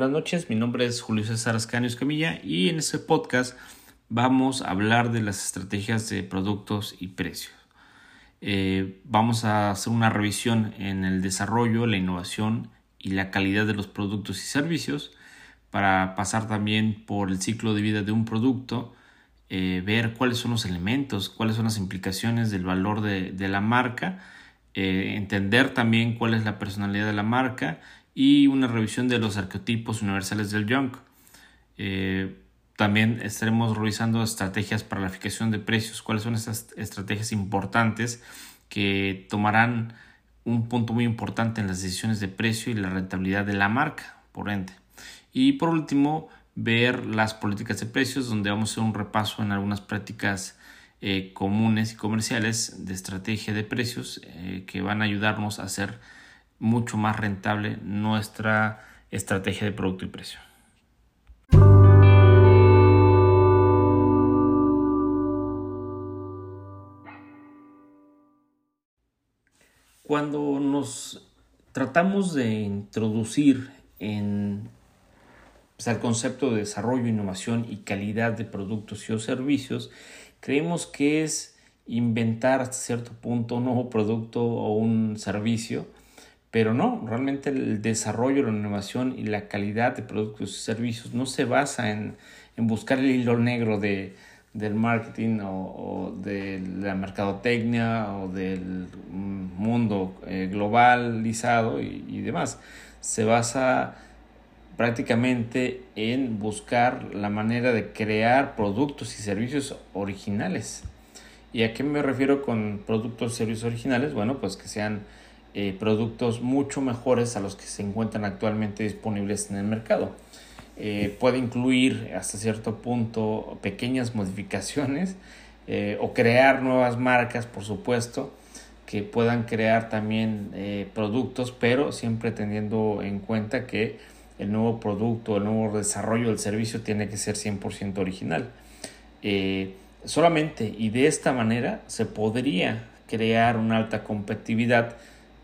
buenas noches. Mi nombre es Julio César Ascanio Escamilla y en este podcast vamos a hablar de las estrategias de productos y precios. Eh, vamos a hacer una revisión en el desarrollo, la innovación y la calidad de los productos y servicios para pasar también por el ciclo de vida de un producto, eh, ver cuáles son los elementos, cuáles son las implicaciones del valor de, de la marca, eh, entender también cuál es la personalidad de la marca y una revisión de los arquetipos universales del junk. Eh, también estaremos revisando estrategias para la fijación de precios, cuáles son esas estrategias importantes que tomarán un punto muy importante en las decisiones de precio y la rentabilidad de la marca, por ende. Y por último, ver las políticas de precios, donde vamos a hacer un repaso en algunas prácticas eh, comunes y comerciales de estrategia de precios eh, que van a ayudarnos a hacer mucho más rentable nuestra estrategia de producto y precio. Cuando nos tratamos de introducir en pues, el concepto de desarrollo, innovación y calidad de productos y o servicios, creemos que es inventar hasta cierto punto un nuevo producto o un servicio pero no, realmente el desarrollo, la innovación y la calidad de productos y servicios no se basa en, buscar el hilo negro de, del marketing o, de la mercadotecnia o del mundo eh, globalizado y, y, demás. Se basa prácticamente en buscar la manera de crear productos y servicios originales. ¿Y a qué me refiero con productos y servicios originales? Bueno, pues que sean eh, productos mucho mejores a los que se encuentran actualmente disponibles en el mercado. Eh, puede incluir hasta cierto punto pequeñas modificaciones eh, o crear nuevas marcas, por supuesto, que puedan crear también productos, pero siempre teniendo en cuenta que el nuevo producto, el nuevo desarrollo del servicio tiene que ser 100% original. solamente y de esta manera se podría crear una alta competitividad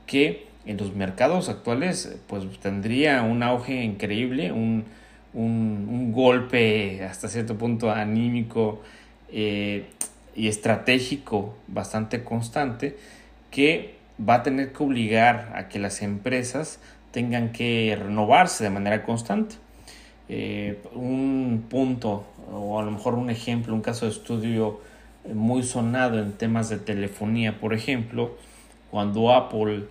que en los mercados actuales pues tendría un auge increíble, un, golpe hasta cierto punto anímico eh, y estratégico bastante constante que va a tener que obligar a que las empresas tengan que renovarse de manera constante. Eh, un punto o a lo mejor un ejemplo, un caso de estudio muy sonado en temas de telefonía, por ejemplo, cuando Apple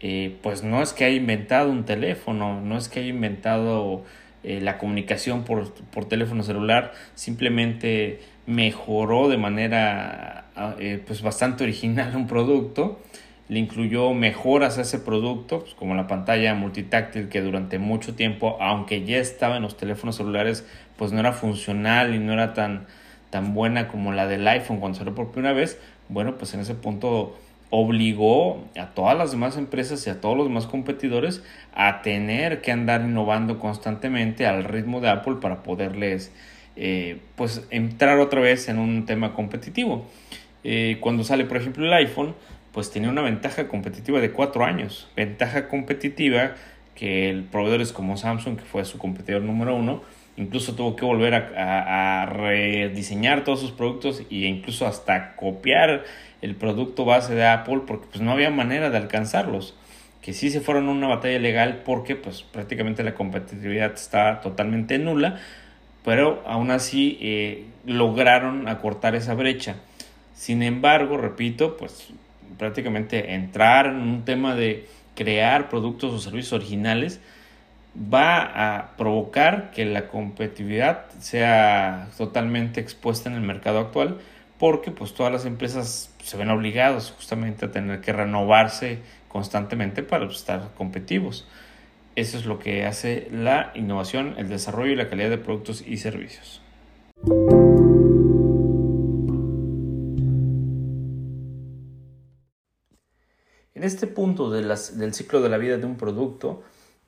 eh, pues no es que haya inventado un teléfono, no es que haya inventado eh, la comunicación por, teléfono celular, simplemente mejoró de manera ah, eh, pues bastante original un producto, le incluyó mejoras a ese producto, pues como la pantalla multitáctil que durante mucho tiempo, aunque ya estaba en los teléfonos celulares, pues no era funcional y no era tan, tan buena como la del iPhone cuando salió por primera vez, bueno, pues en ese punto obligó a todas las demás empresas y a todos los demás competidores a tener que andar innovando constantemente al ritmo de Apple para poderles eh, pues entrar otra vez en un tema competitivo. Eh, cuando sale por ejemplo el iPhone pues tenía una ventaja competitiva de cuatro años, ventaja competitiva que el proveedores como Samsung que fue su competidor número uno incluso tuvo que volver a, rediseñar todos sus productos e incluso hasta copiar el producto base de Apple porque pues no había manera de alcanzarlos. Que sí se fueron a una batalla legal porque pues prácticamente la competitividad está totalmente nula pero aún así eh, lograron acortar esa brecha. Sin embargo repito pues prácticamente entrar en un tema de crear productos o servicios originales va a provocar que la competitividad sea totalmente expuesta en el mercado actual porque pues todas las empresas se ven obligadas justamente a tener que renovarse constantemente para estar competitivos. Eso es lo que hace la innovación, el desarrollo y la calidad de productos y servicios. En este punto de del ciclo de la vida de un producto,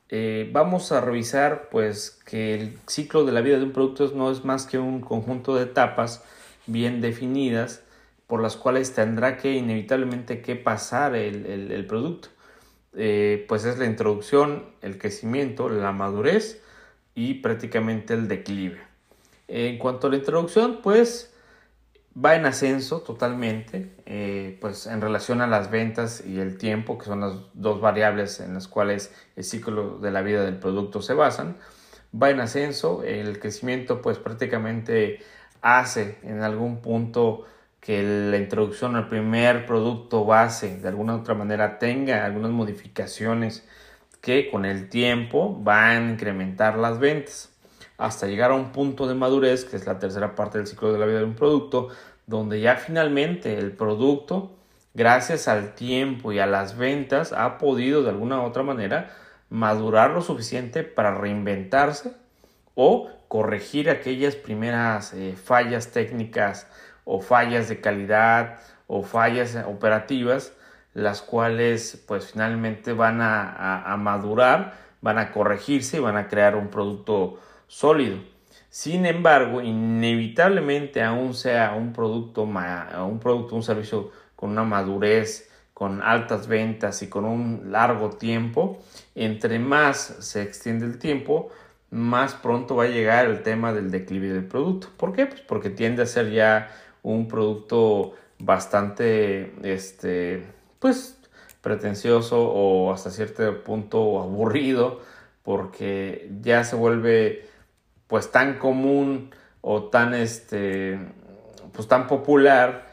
eh, vamos a revisar pues que el ciclo de la vida de un producto no es más que un conjunto de etapas bien definidas por las cuales tendrá que inevitablemente que pasar el, producto. Eh, pues es la introducción, el crecimiento, la madurez, y prácticamente el declive. En cuanto a la introducción, pues va en ascenso totalmente, eh, pues en relación a las ventas y el tiempo, que son las dos variables en las cuales el ciclo de la vida del producto se basan, va en ascenso, el crecimiento pues prácticamente hace en algún punto que la introducción al primer producto base de alguna otra manera tenga algunas modificaciones que con el tiempo van a incrementar las ventas. Hasta llegar a un punto de madurez, que es la tercera parte del ciclo de la vida de un producto, donde ya finalmente el producto, gracias al tiempo y a las ventas, ha podido de alguna u otra manera madurar lo suficiente para reinventarse o corregir aquellas primeras eh, fallas técnicas o fallas de calidad o fallas operativas, las cuales pues finalmente van a, madurar, van a corregirse y van a crear un producto sólido. Sin embargo, inevitablemente aún sea un producto, un producto, un servicio con una madurez, con altas ventas y con un largo tiempo, entre más se extiende el tiempo, más pronto va a llegar el tema del declive del producto. ¿Por qué? Pues porque tiende a ser ya un producto bastante, este, pues, pretencioso o hasta cierto punto aburrido, porque ya se vuelve, pues, tan común o tan, este, pues, tan popular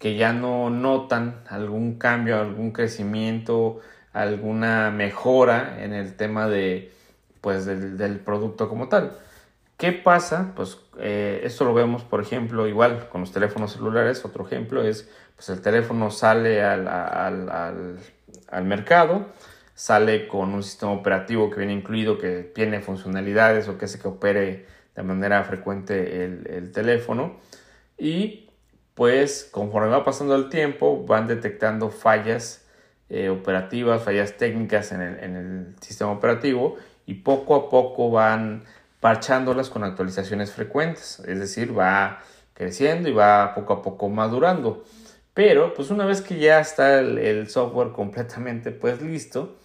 que ya no notan algún cambio, algún crecimiento, alguna mejora en el tema de, pues, del, producto como tal. ¿Qué pasa? Pues eh, esto lo vemos, por ejemplo, igual con los teléfonos celulares. Otro ejemplo es, pues el teléfono sale al, al, al, mercado, sale con un sistema operativo que viene incluido, que tiene funcionalidades o que hace que opere de manera frecuente el, el teléfono. Y pues conforme va pasando el tiempo, van detectando fallas eh, operativas, fallas técnicas en el, en el sistema operativo y poco a poco van parchándolas con actualizaciones frecuentes, es decir, va creciendo y va poco a poco madurando. Pero, pues una vez que ya está el, software completamente pues listo,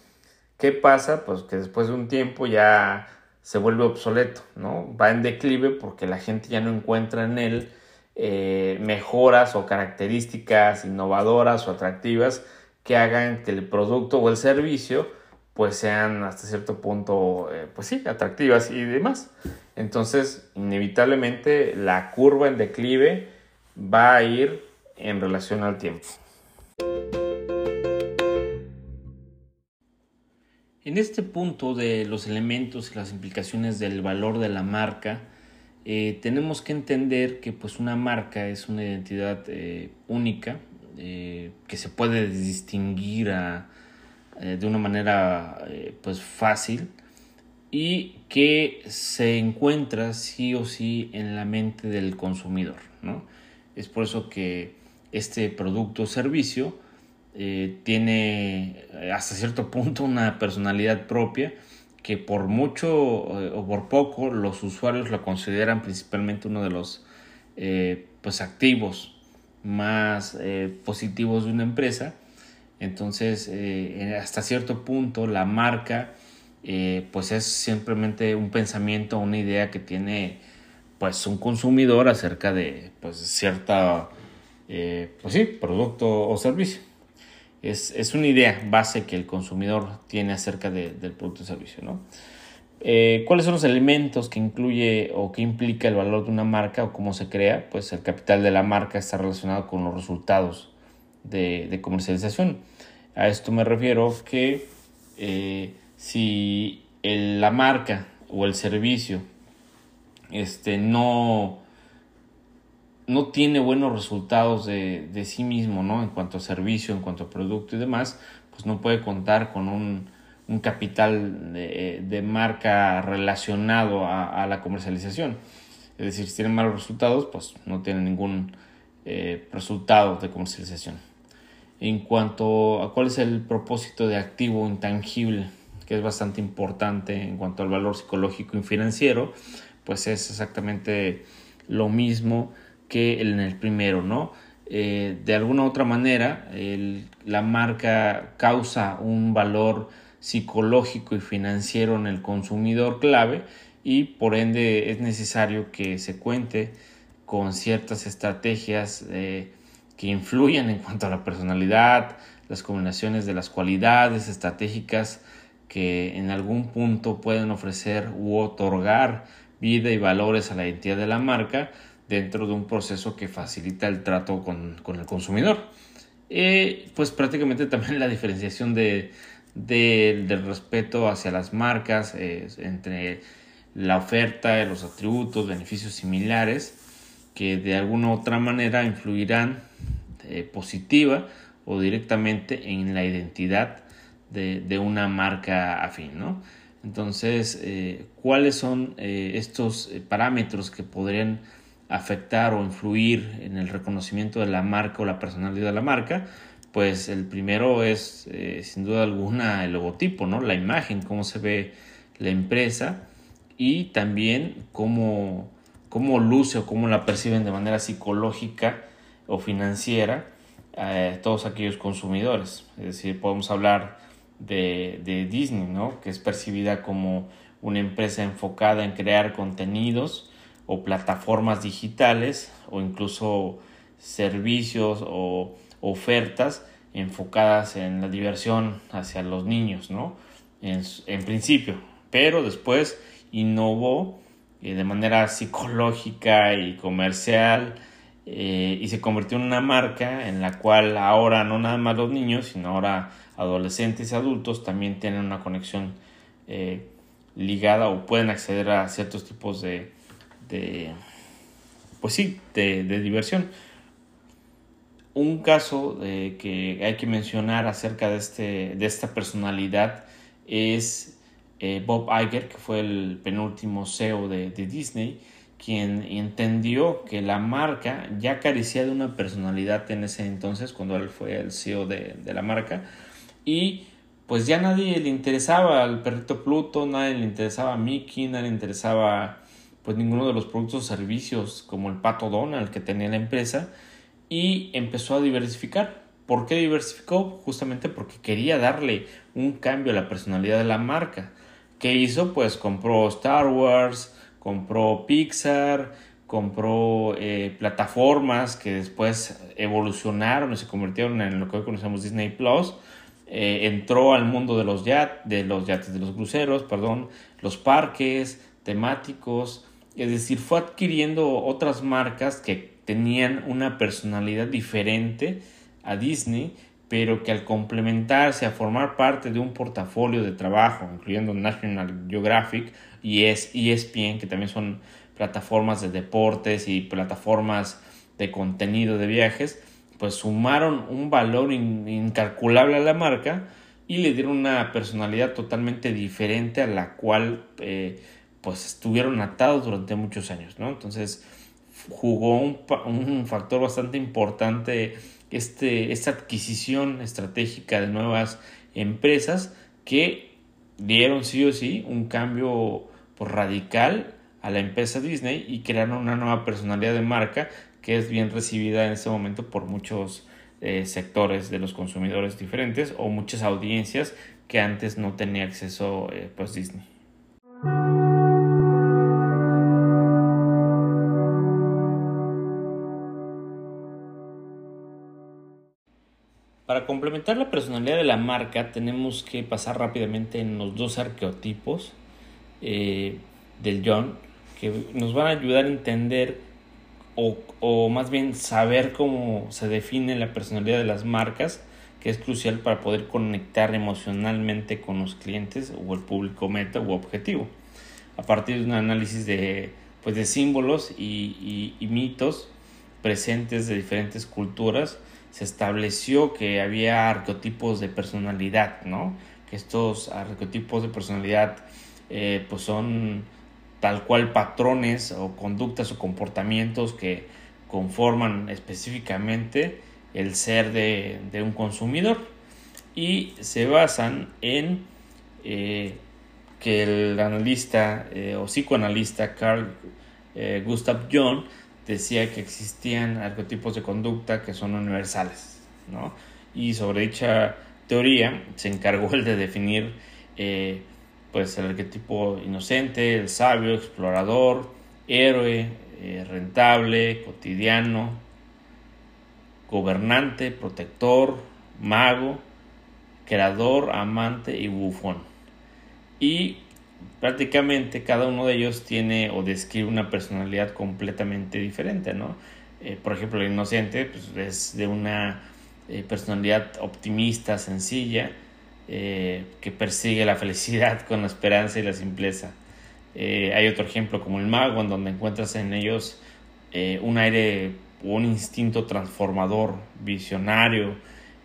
¿qué pasa? Pues que después de un tiempo ya se vuelve obsoleto, ¿no? Va en declive porque la gente ya no encuentra en él eh, mejoras o características innovadoras o atractivas que hagan que el producto o el servicio pues sean hasta cierto punto, eh, pues sí, atractivas y demás. Entonces, inevitablemente la curva en declive va a ir en relación al tiempo. En este punto de los elementos y las implicaciones del valor de la marca, eh, tenemos que entender que pues una marca es una identidad eh, única que se puede distinguir eh, de una manera eh, pues fácil y que se encuentra sí o sí en la mente del consumidor. ¿no? Es por eso que este producto o servicio eh, tiene hasta cierto punto una personalidad propia que por mucho o por poco los usuarios lo consideran principalmente uno de los pues activos más positivos de una empresa entonces, eh, hasta cierto punto, la marca, eh, pues es simplemente un pensamiento, una idea que tiene, pues, un consumidor acerca de, pues, cierta, eh, pues sí, producto o servicio. Es, es, una idea base que el consumidor tiene acerca del producto o servicio, ¿no? ¿Cuáles son los elementos que incluye o que implica el valor de una marca o cómo se crea? Pues el capital de la marca está relacionado con los resultados de, comercialización. A esto me refiero que eh, si la marca o el servicio este, no, no tiene buenos resultados de, de, sí mismo, ¿no? En cuanto a servicio, en cuanto a producto y demás, pues no puede contar con un, un capital de, marca relacionado a, la comercialización. Es decir, si tiene malos resultados, pues no tiene ningún eh, resultado de comercialización en cuanto a cuál es el propósito de activo intangible, que es bastante importante en cuanto al valor psicológico y financiero, pues es exactamente lo mismo que en el primero, ¿no? Eh, de alguna u otra manera, la marca causa un valor psicológico y financiero en el consumidor clave y por ende es necesario que se cuente con ciertas estrategias eh, que influyan en cuanto a la personalidad, las combinaciones de las cualidades estratégicas que en algún punto pueden ofrecer u otorgar vida y valores a la identidad de la marca dentro de un proceso que facilita el trato con, el consumidor. Eh, pues prácticamente también la diferenciación de, del respeto hacia las marcas entre la oferta, los atributos, beneficios similares que de alguna u otra manera influirán eh, positiva o directamente en la identidad de, una marca afín, ¿no? Entonces, eh, ¿cuáles son estos parámetros que podrían afectar o influir en el reconocimiento de la marca o la personalidad de la marca? Pues el primero es, sin duda alguna, el logotipo, ¿no? La imagen, cómo se ve la empresa y también cómo, cómo luce o cómo la perciben de manera psicológica o financiera eh, todos aquellos consumidores. Es decir, podemos hablar de, de, Disney, ¿no? que es percibida como una empresa enfocada en crear contenidos o plataformas digitales o incluso servicios o ofertas enfocadas en la diversión hacia los niños, ¿no? En, principio, pero después innovó eh, de manera psicológica y comercial eh, y se convirtió en una marca en la cual ahora no nada más los niños, sino ahora adolescentes y adultos también tienen una conexión eh, ligada o pueden acceder a ciertos tipos de, de pues sí, de, de, diversión. Un caso que hay que mencionar acerca de, este, de esta personalidad es eh, Bob Iger, que fue el penúltimo CEO de, Disney, quien entendió que la marca ya carecía de una personalidad en ese entonces, cuando él fue el CEO de, la marca, y pues ya nadie le interesaba al perrito Pluto, nadie le interesaba a Mickey, nadie le interesaba pues ninguno de los productos o servicios como el pato Donald que tenía la empresa y empezó a diversificar. ¿Por qué diversificó? Justamente porque quería darle un cambio a la personalidad de la marca. ¿Qué hizo? Pues compró Star Wars, compró Pixar, compró eh, plataformas que después evolucionaron y se convirtieron en lo que hoy conocemos Disney Plus. Eh, entró al mundo de los, yates, de los yates, de los cruceros, perdón, los parques temáticos, es decir, fue adquiriendo otras marcas que tenían una personalidad diferente a Disney pero que al complementarse a formar parte de un portafolio de trabajo, incluyendo National Geographic y ESPN, que también son plataformas de deportes y plataformas de contenido de viajes, pues sumaron un valor incalculable a la marca y le dieron una personalidad totalmente diferente a la cual eh, pues estuvieron atados durante muchos años, ¿no? Entonces jugó un, factor bastante importante este, esta adquisición estratégica de nuevas empresas que dieron sí o sí un cambio pues, radical a la empresa Disney y crearon una nueva personalidad de marca que es bien recibida en este momento por muchos eh, sectores de los consumidores diferentes o muchas audiencias que antes no tenía acceso eh, pues Disney. Para complementar la personalidad de la marca tenemos que pasar rápidamente en los dos arqueotipos eh, del John que nos van a ayudar a entender o, o, más bien saber cómo se define la personalidad de las marcas que es crucial para poder conectar emocionalmente con los clientes o el público meta u objetivo a partir de un análisis de, pues, de símbolos y, y mitos presentes de diferentes culturas se estableció que había arquetipos de personalidad, ¿no? Que estos arquetipos de personalidad eh, pues son tal cual patrones o conductas o comportamientos que conforman específicamente el ser de, un consumidor y se basan en eh, que el analista eh, o psicoanalista Carl Gustav Jung decía que existían arquetipos de conducta que son universales, ¿no? Y sobre dicha teoría se encargó el de definir eh, puede ser el arquetipo inocente, el sabio, explorador, héroe, eh, rentable, cotidiano, gobernante, protector, mago, creador, amante y bufón. Y prácticamente cada uno de ellos tiene o describe una personalidad completamente diferente, ¿no? Eh, por ejemplo, el inocente pues, es de una eh, personalidad optimista, sencilla, eh, que persigue la felicidad con la esperanza y la simpleza. hay otro ejemplo como el mago, en donde encuentras en ellos un aire o un instinto transformador, visionario,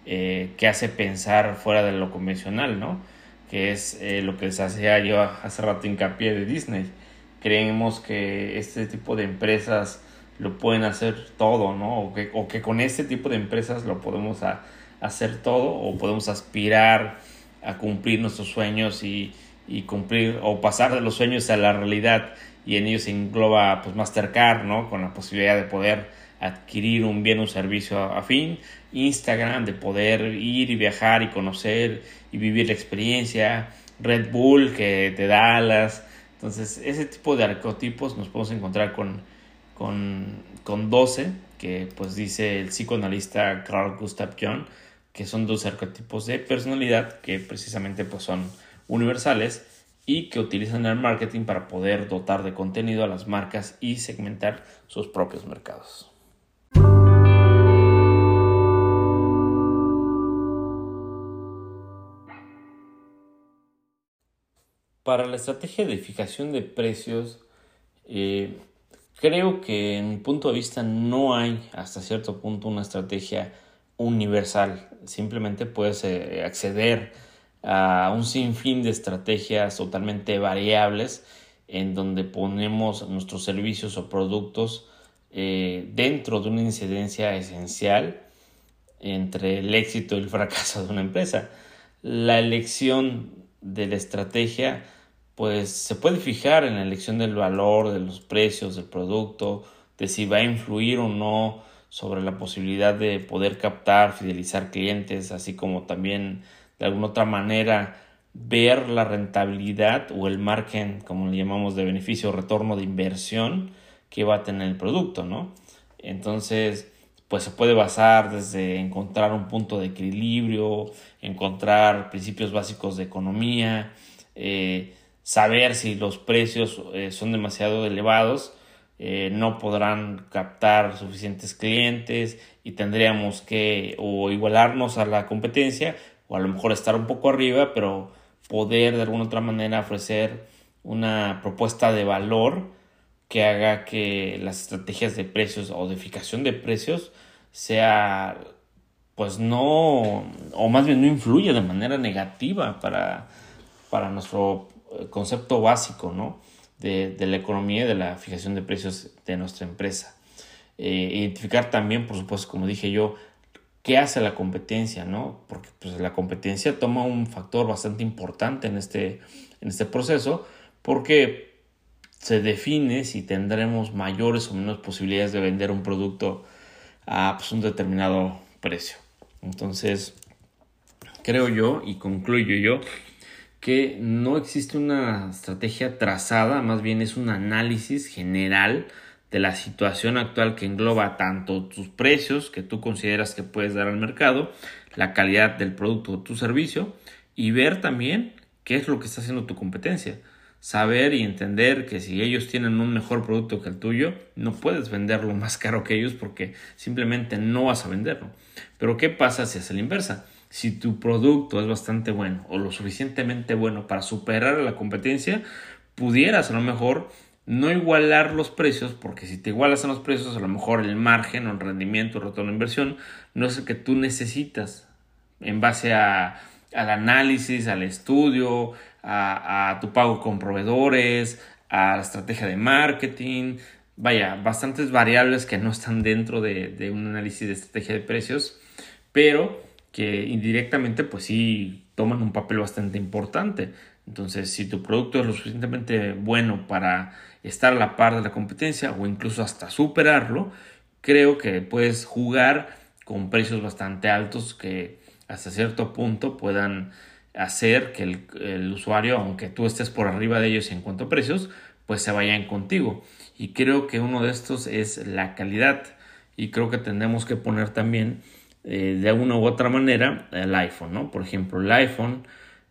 que hace pensar fuera de lo convencional, ¿no? Que es lo que les hacía yo hace rato hincapié de Disney. Creemos que este tipo de empresas lo pueden hacer todo, ¿no? O que, o que con este tipo de empresas lo podemos hacer todo o podemos aspirar a cumplir nuestros sueños y, y, cumplir o pasar de los sueños a la realidad y en ellos se engloba pues Mastercard, ¿no? Con la posibilidad de poder adquirir un bien o un servicio afín, Instagram de poder ir y viajar y conocer y vivir la experiencia, Red Bull que te da alas, entonces ese tipo de arquetipos nos podemos encontrar con con, con 12, que pues dice el psicoanalista Carl Gustav Jung, que son dos arquetipos de personalidad que precisamente pues son universales y que utilizan el marketing para poder dotar de contenido a las marcas y segmentar sus propios mercados. Para la estrategia de fijación de precios, eh, Creo que en mi punto de vista no hay hasta cierto punto una estrategia universal. Simplemente puedes eh, acceder a un sinfín de estrategias totalmente variables en donde ponemos nuestros servicios o productos eh, dentro de una incidencia esencial entre el éxito y el fracaso de una empresa. La elección de la estrategia pues se puede fijar en la elección del valor, de los precios del producto, de si va a influir o no sobre la posibilidad de poder captar, fidelizar clientes, así como también de alguna otra manera ver la rentabilidad o el margen, como le llamamos, de beneficio o retorno de inversión que va a tener el producto, ¿no? Entonces, pues se puede basar desde encontrar un punto de equilibrio, encontrar principios básicos de economía, eh, saber si los precios eh, son demasiado elevados, eh, no podrán captar suficientes clientes y tendríamos que o igualarnos a la competencia o a lo mejor estar un poco arriba, pero poder de alguna otra manera ofrecer una propuesta de valor que haga que las estrategias de precios o de fijación de precios sea pues no o más bien no influya de manera negativa para, para nuestro concepto básico ¿no? de, la economía y de la fijación de precios de nuestra empresa. Eh, identificar también, por supuesto, como dije yo, qué hace la competencia, ¿no? Porque pues, la competencia toma un factor bastante importante en este, en este proceso, porque se define si tendremos mayores o menos posibilidades de vender un producto a pues, un determinado precio. Entonces, creo yo y concluyo yo que no existe una estrategia trazada, más bien es un análisis general de la situación actual que engloba tanto tus precios que tú consideras que puedes dar al mercado, la calidad del producto o tu servicio y ver también qué es lo que está haciendo tu competencia. Saber y entender que si ellos tienen un mejor producto que el tuyo, no puedes venderlo más caro que ellos porque simplemente no vas a venderlo. Pero ¿qué pasa si es la inversa? Si tu producto es bastante bueno o lo suficientemente bueno para superar la competencia, pudieras a lo mejor no igualar los precios, porque si te igualas a los precios, a lo mejor el margen o el rendimiento, el retorno de inversión, no es el que tú necesitas en base a, al análisis, al estudio, a, tu pago con proveedores, a la estrategia de marketing, vaya, bastantes variables que no están dentro de, de un análisis de estrategia de precios, pero que indirectamente pues sí toman un papel bastante importante. Entonces, si tu producto es lo suficientemente bueno para estar a la par de la competencia o incluso hasta superarlo, creo que puedes jugar con precios bastante altos que hasta cierto punto puedan hacer que el, usuario, aunque tú estés por arriba de ellos en cuanto a precios, pues se vayan contigo. Y creo que uno de estos es la calidad. Y creo que tendremos que poner también eh, de una u otra manera el iPhone, ¿no? Por ejemplo, el iPhone,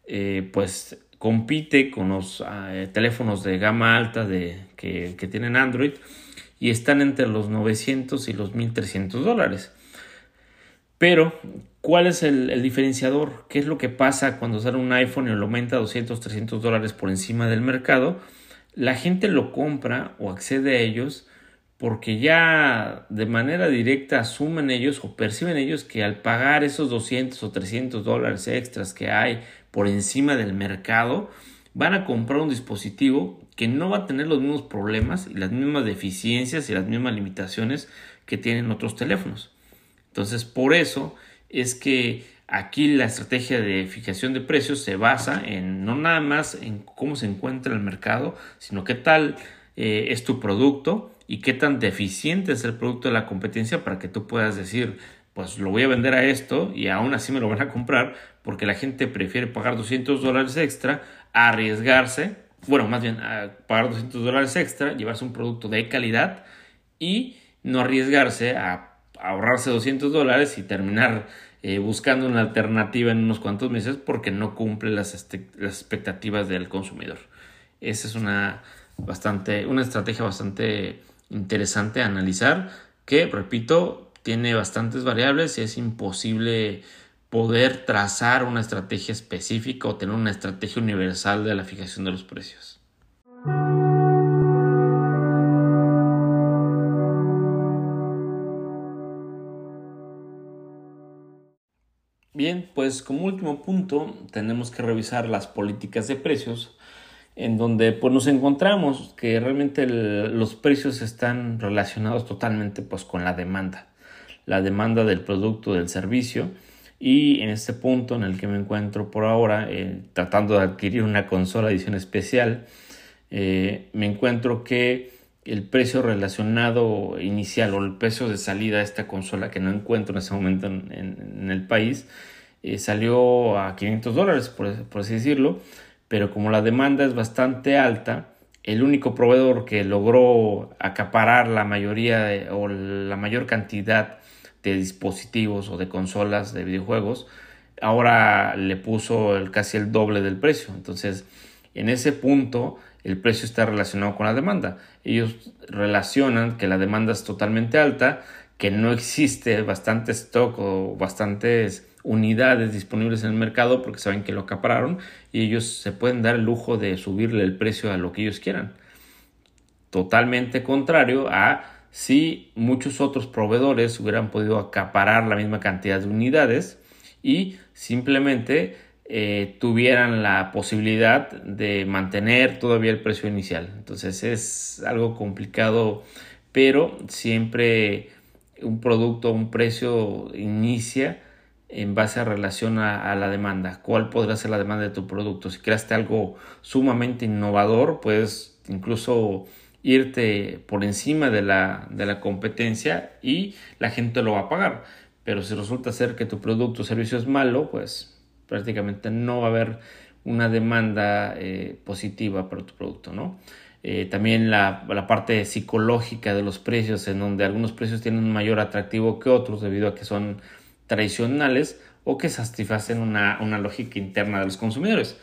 eh, pues compite con los eh, teléfonos de gama alta de, que, tienen Android y están entre los 900 y los 1300 dólares. Pero, ¿cuál es el, diferenciador? ¿Qué es lo que pasa cuando sale un iPhone y lo aumenta 200, 300 dólares por encima del mercado? La gente lo compra o accede a ellos porque ya de manera directa asumen ellos o perciben ellos que al pagar esos 200 o 300 dólares extras que hay por encima del mercado, van a comprar un dispositivo que no va a tener los mismos problemas y las mismas deficiencias y las mismas limitaciones que tienen otros teléfonos. Entonces, por eso es que aquí la estrategia de fijación de precios se basa en no nada más en cómo se encuentra el mercado, sino qué tal eh, es tu producto y qué tan deficiente es el producto de la competencia para que tú puedas decir, pues lo voy a vender a esto y aún así me lo van a comprar porque la gente prefiere pagar 200 dólares extra a arriesgarse, bueno, más bien a pagar 200 dólares extra, llevarse un producto de calidad y no arriesgarse a ahorrarse 200 dólares y terminar eh, buscando una alternativa en unos cuantos meses porque no cumple las, este, las expectativas del consumidor. Esa es una, bastante, una estrategia bastante interesante analizar que, repito, tiene bastantes variables y es imposible poder trazar una estrategia específica o tener una estrategia universal de la fijación de los precios. Bien, pues como último punto tenemos que revisar las políticas de precios en donde pues nos encontramos que realmente los precios están relacionados totalmente pues con la demanda, la demanda del producto, del servicio. Y en este punto en el que me encuentro por ahora eh, tratando de adquirir una consola edición especial eh, me encuentro que el precio relacionado inicial o el precio de salida de esta consola que no encuentro en ese momento en, el país eh, salió a 500 dólares, por, así decirlo, pero como la demanda es bastante alta, el único proveedor que logró acaparar la mayoría o la mayor cantidad de dispositivos o de consolas de videojuegos, ahora le puso el, casi el doble del precio. Entonces, en ese punto, el precio está relacionado con la demanda. Ellos relacionan que la demanda es totalmente alta, que no existe bastante stock o bastantes unidades disponibles en el mercado porque saben que lo acapararon y ellos se pueden dar el lujo de subirle el precio a lo que ellos quieran. Totalmente contrario a si muchos otros proveedores hubieran podido acaparar la misma cantidad de unidades y simplemente eh, tuvieran la posibilidad de mantener todavía el precio inicial. Entonces es algo complicado, pero siempre un producto, un precio inicia en base a relación a, la demanda. ¿Cuál podrá ser la demanda de tu producto? Si creaste algo sumamente innovador, puedes incluso irte por encima de la, de la competencia y la gente lo va a pagar. Pero si resulta ser que tu producto o servicio es malo, pues prácticamente no va a haber una demanda eh, positiva para tu producto, ¿no? Eh, también la, parte psicológica de los precios, en donde algunos precios tienen un mayor atractivo que otros debido a que son tradicionales o que satisfacen una, lógica interna de los consumidores.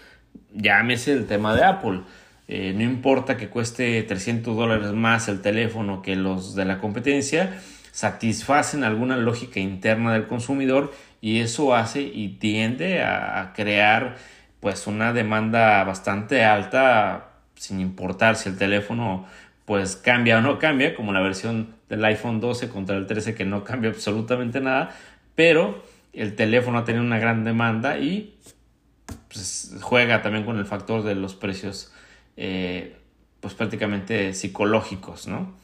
Llámese el tema de Apple. Eh, no importa que cueste 300 dólares más el teléfono que los de la competencia, satisfacen alguna lógica interna del consumidor y eso hace y tiende a, crear pues una demanda bastante alta sin importar si el teléfono pues cambia o no cambia, como la versión del iPhone 12 contra el 13 que no cambia absolutamente nada, pero el teléfono ha tenido una gran demanda y pues, juega también con el factor de los precios eh, pues prácticamente psicológicos, ¿no?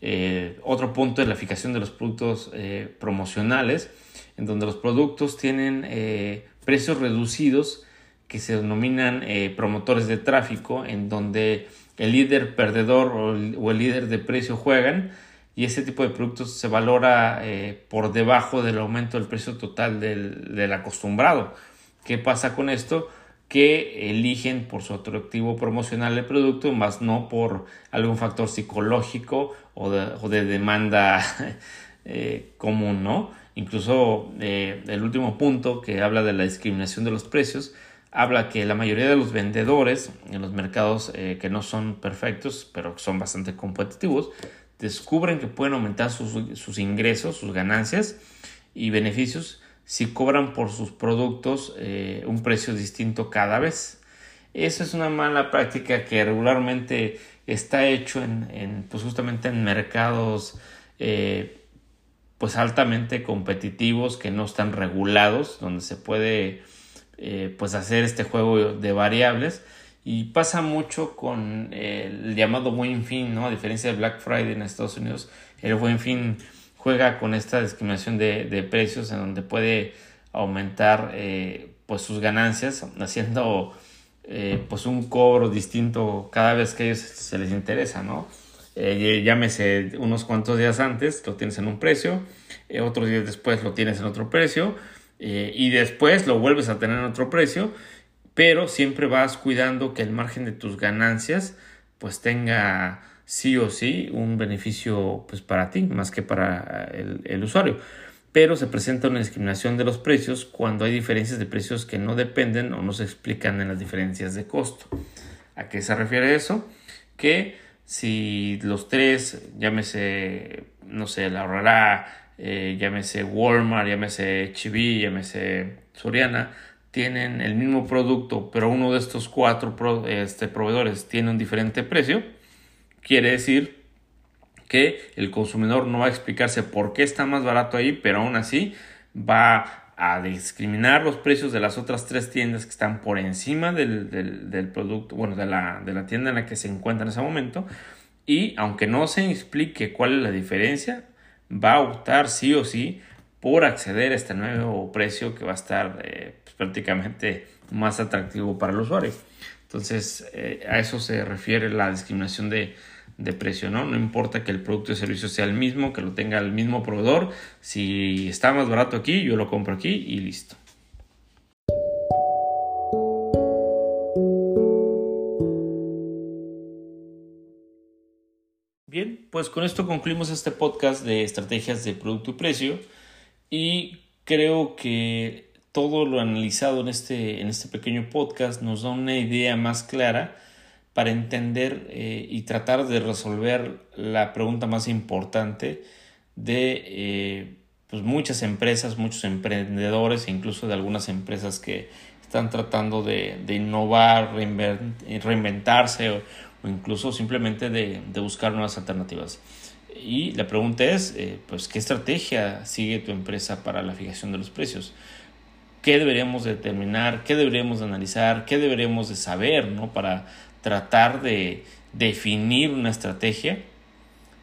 Eh, otro punto es la fijación de los productos eh, promocionales en donde los productos tienen precios reducidos que se denominan promotores de tráfico, en donde el líder perdedor o el, líder de precio juegan y ese tipo de productos se valora eh, por debajo del aumento del precio total del, acostumbrado. ¿Qué pasa con esto? que eligen por su atractivo promocional el producto, más no por algún factor psicológico o de, demanda eh, común, ¿no? Incluso eh, el último punto que habla de la discriminación de los precios, habla que la mayoría de los vendedores en los mercados que no son perfectos, pero son bastante competitivos, descubren que pueden aumentar sus, sus ingresos, sus ganancias y beneficios si cobran por sus productos eh, un precio distinto cada vez. Eso es una mala práctica que regularmente está hecho en, pues justamente en mercados eh, pues altamente competitivos que no están regulados, donde se puede eh, pues hacer este juego de variables y pasa mucho con el llamado buen fin, ¿no? A diferencia de Black Friday en Estados Unidos, el buen fin juega con esta discriminación de, precios en donde puede aumentar eh, pues sus ganancias haciendo eh, pues un cobro distinto cada vez que a ellos se les interesa, ¿no? Eh, llámese unos cuantos días antes lo tienes en un precio, otros días después lo tienes en otro precio y después lo vuelves a tener en otro precio, pero siempre vas cuidando que el margen de tus ganancias pues tenga sí o sí un beneficio pues para ti más que para el, usuario pero se presenta una discriminación de los precios cuando hay diferencias de precios que no dependen o no se explican en las diferencias de costo. ¿A qué se refiere eso? Que si los tres, llámese, no sé, la Horrera, eh, llámese Walmart, llámese Chibi, llámese Soriana, tienen el mismo producto, pero uno de estos cuatro este, proveedores tiene un diferente precio, Quiere decir que el consumidor no va a explicarse por qué está más barato ahí, pero aún así va a discriminar los precios de las otras tres tiendas que están por encima del, producto, bueno, de la, de la tienda en la que se encuentra en ese momento. Y aunque no se explique cuál es la diferencia, va a optar sí o sí por acceder a este nuevo precio que va a estar eh, pues, prácticamente más atractivo para el usuario. Entonces, eh, a eso se refiere la discriminación de, de precio, ¿no? No importa que el producto y servicio sea el mismo, que lo tenga el mismo proveedor. Si está más barato aquí, yo lo compro aquí y listo. Bien, pues con esto concluimos este podcast de estrategias de producto y precio y creo que todo lo analizado en este, en este pequeño podcast nos da una idea más clara para entender eh, y tratar de resolver la pregunta más importante de eh, pues muchas empresas, muchos emprendedores e incluso de algunas empresas que están tratando de, innovar, reinventarse o, incluso simplemente de, buscar nuevas alternativas. Y la pregunta es, eh, pues, ¿qué estrategia sigue tu empresa para la fijación de los precios? ¿Qué deberíamos determinar? ¿Qué deberíamos de analizar? ¿Qué deberíamos de saber ¿no? para tratar de definir una estrategia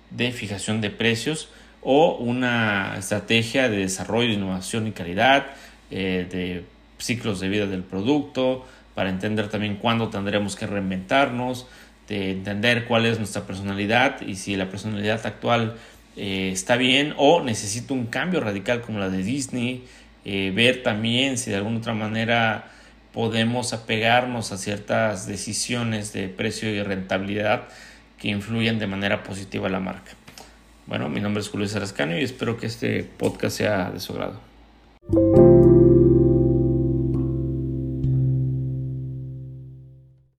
de fijación de precios o una estrategia de desarrollo, innovación y calidad, eh, de ciclos de vida del producto, para entender también cuándo tendremos que reinventarnos, de entender cuál es nuestra personalidad y si la personalidad actual eh, está bien o necesita un cambio radical como la de Disney, eh, ver también si de alguna otra manera podemos apegarnos a ciertas decisiones de precio y rentabilidad que influyen de manera positiva a la marca. Bueno, mi nombre es Julio Sarascano y espero que este podcast sea de su agrado.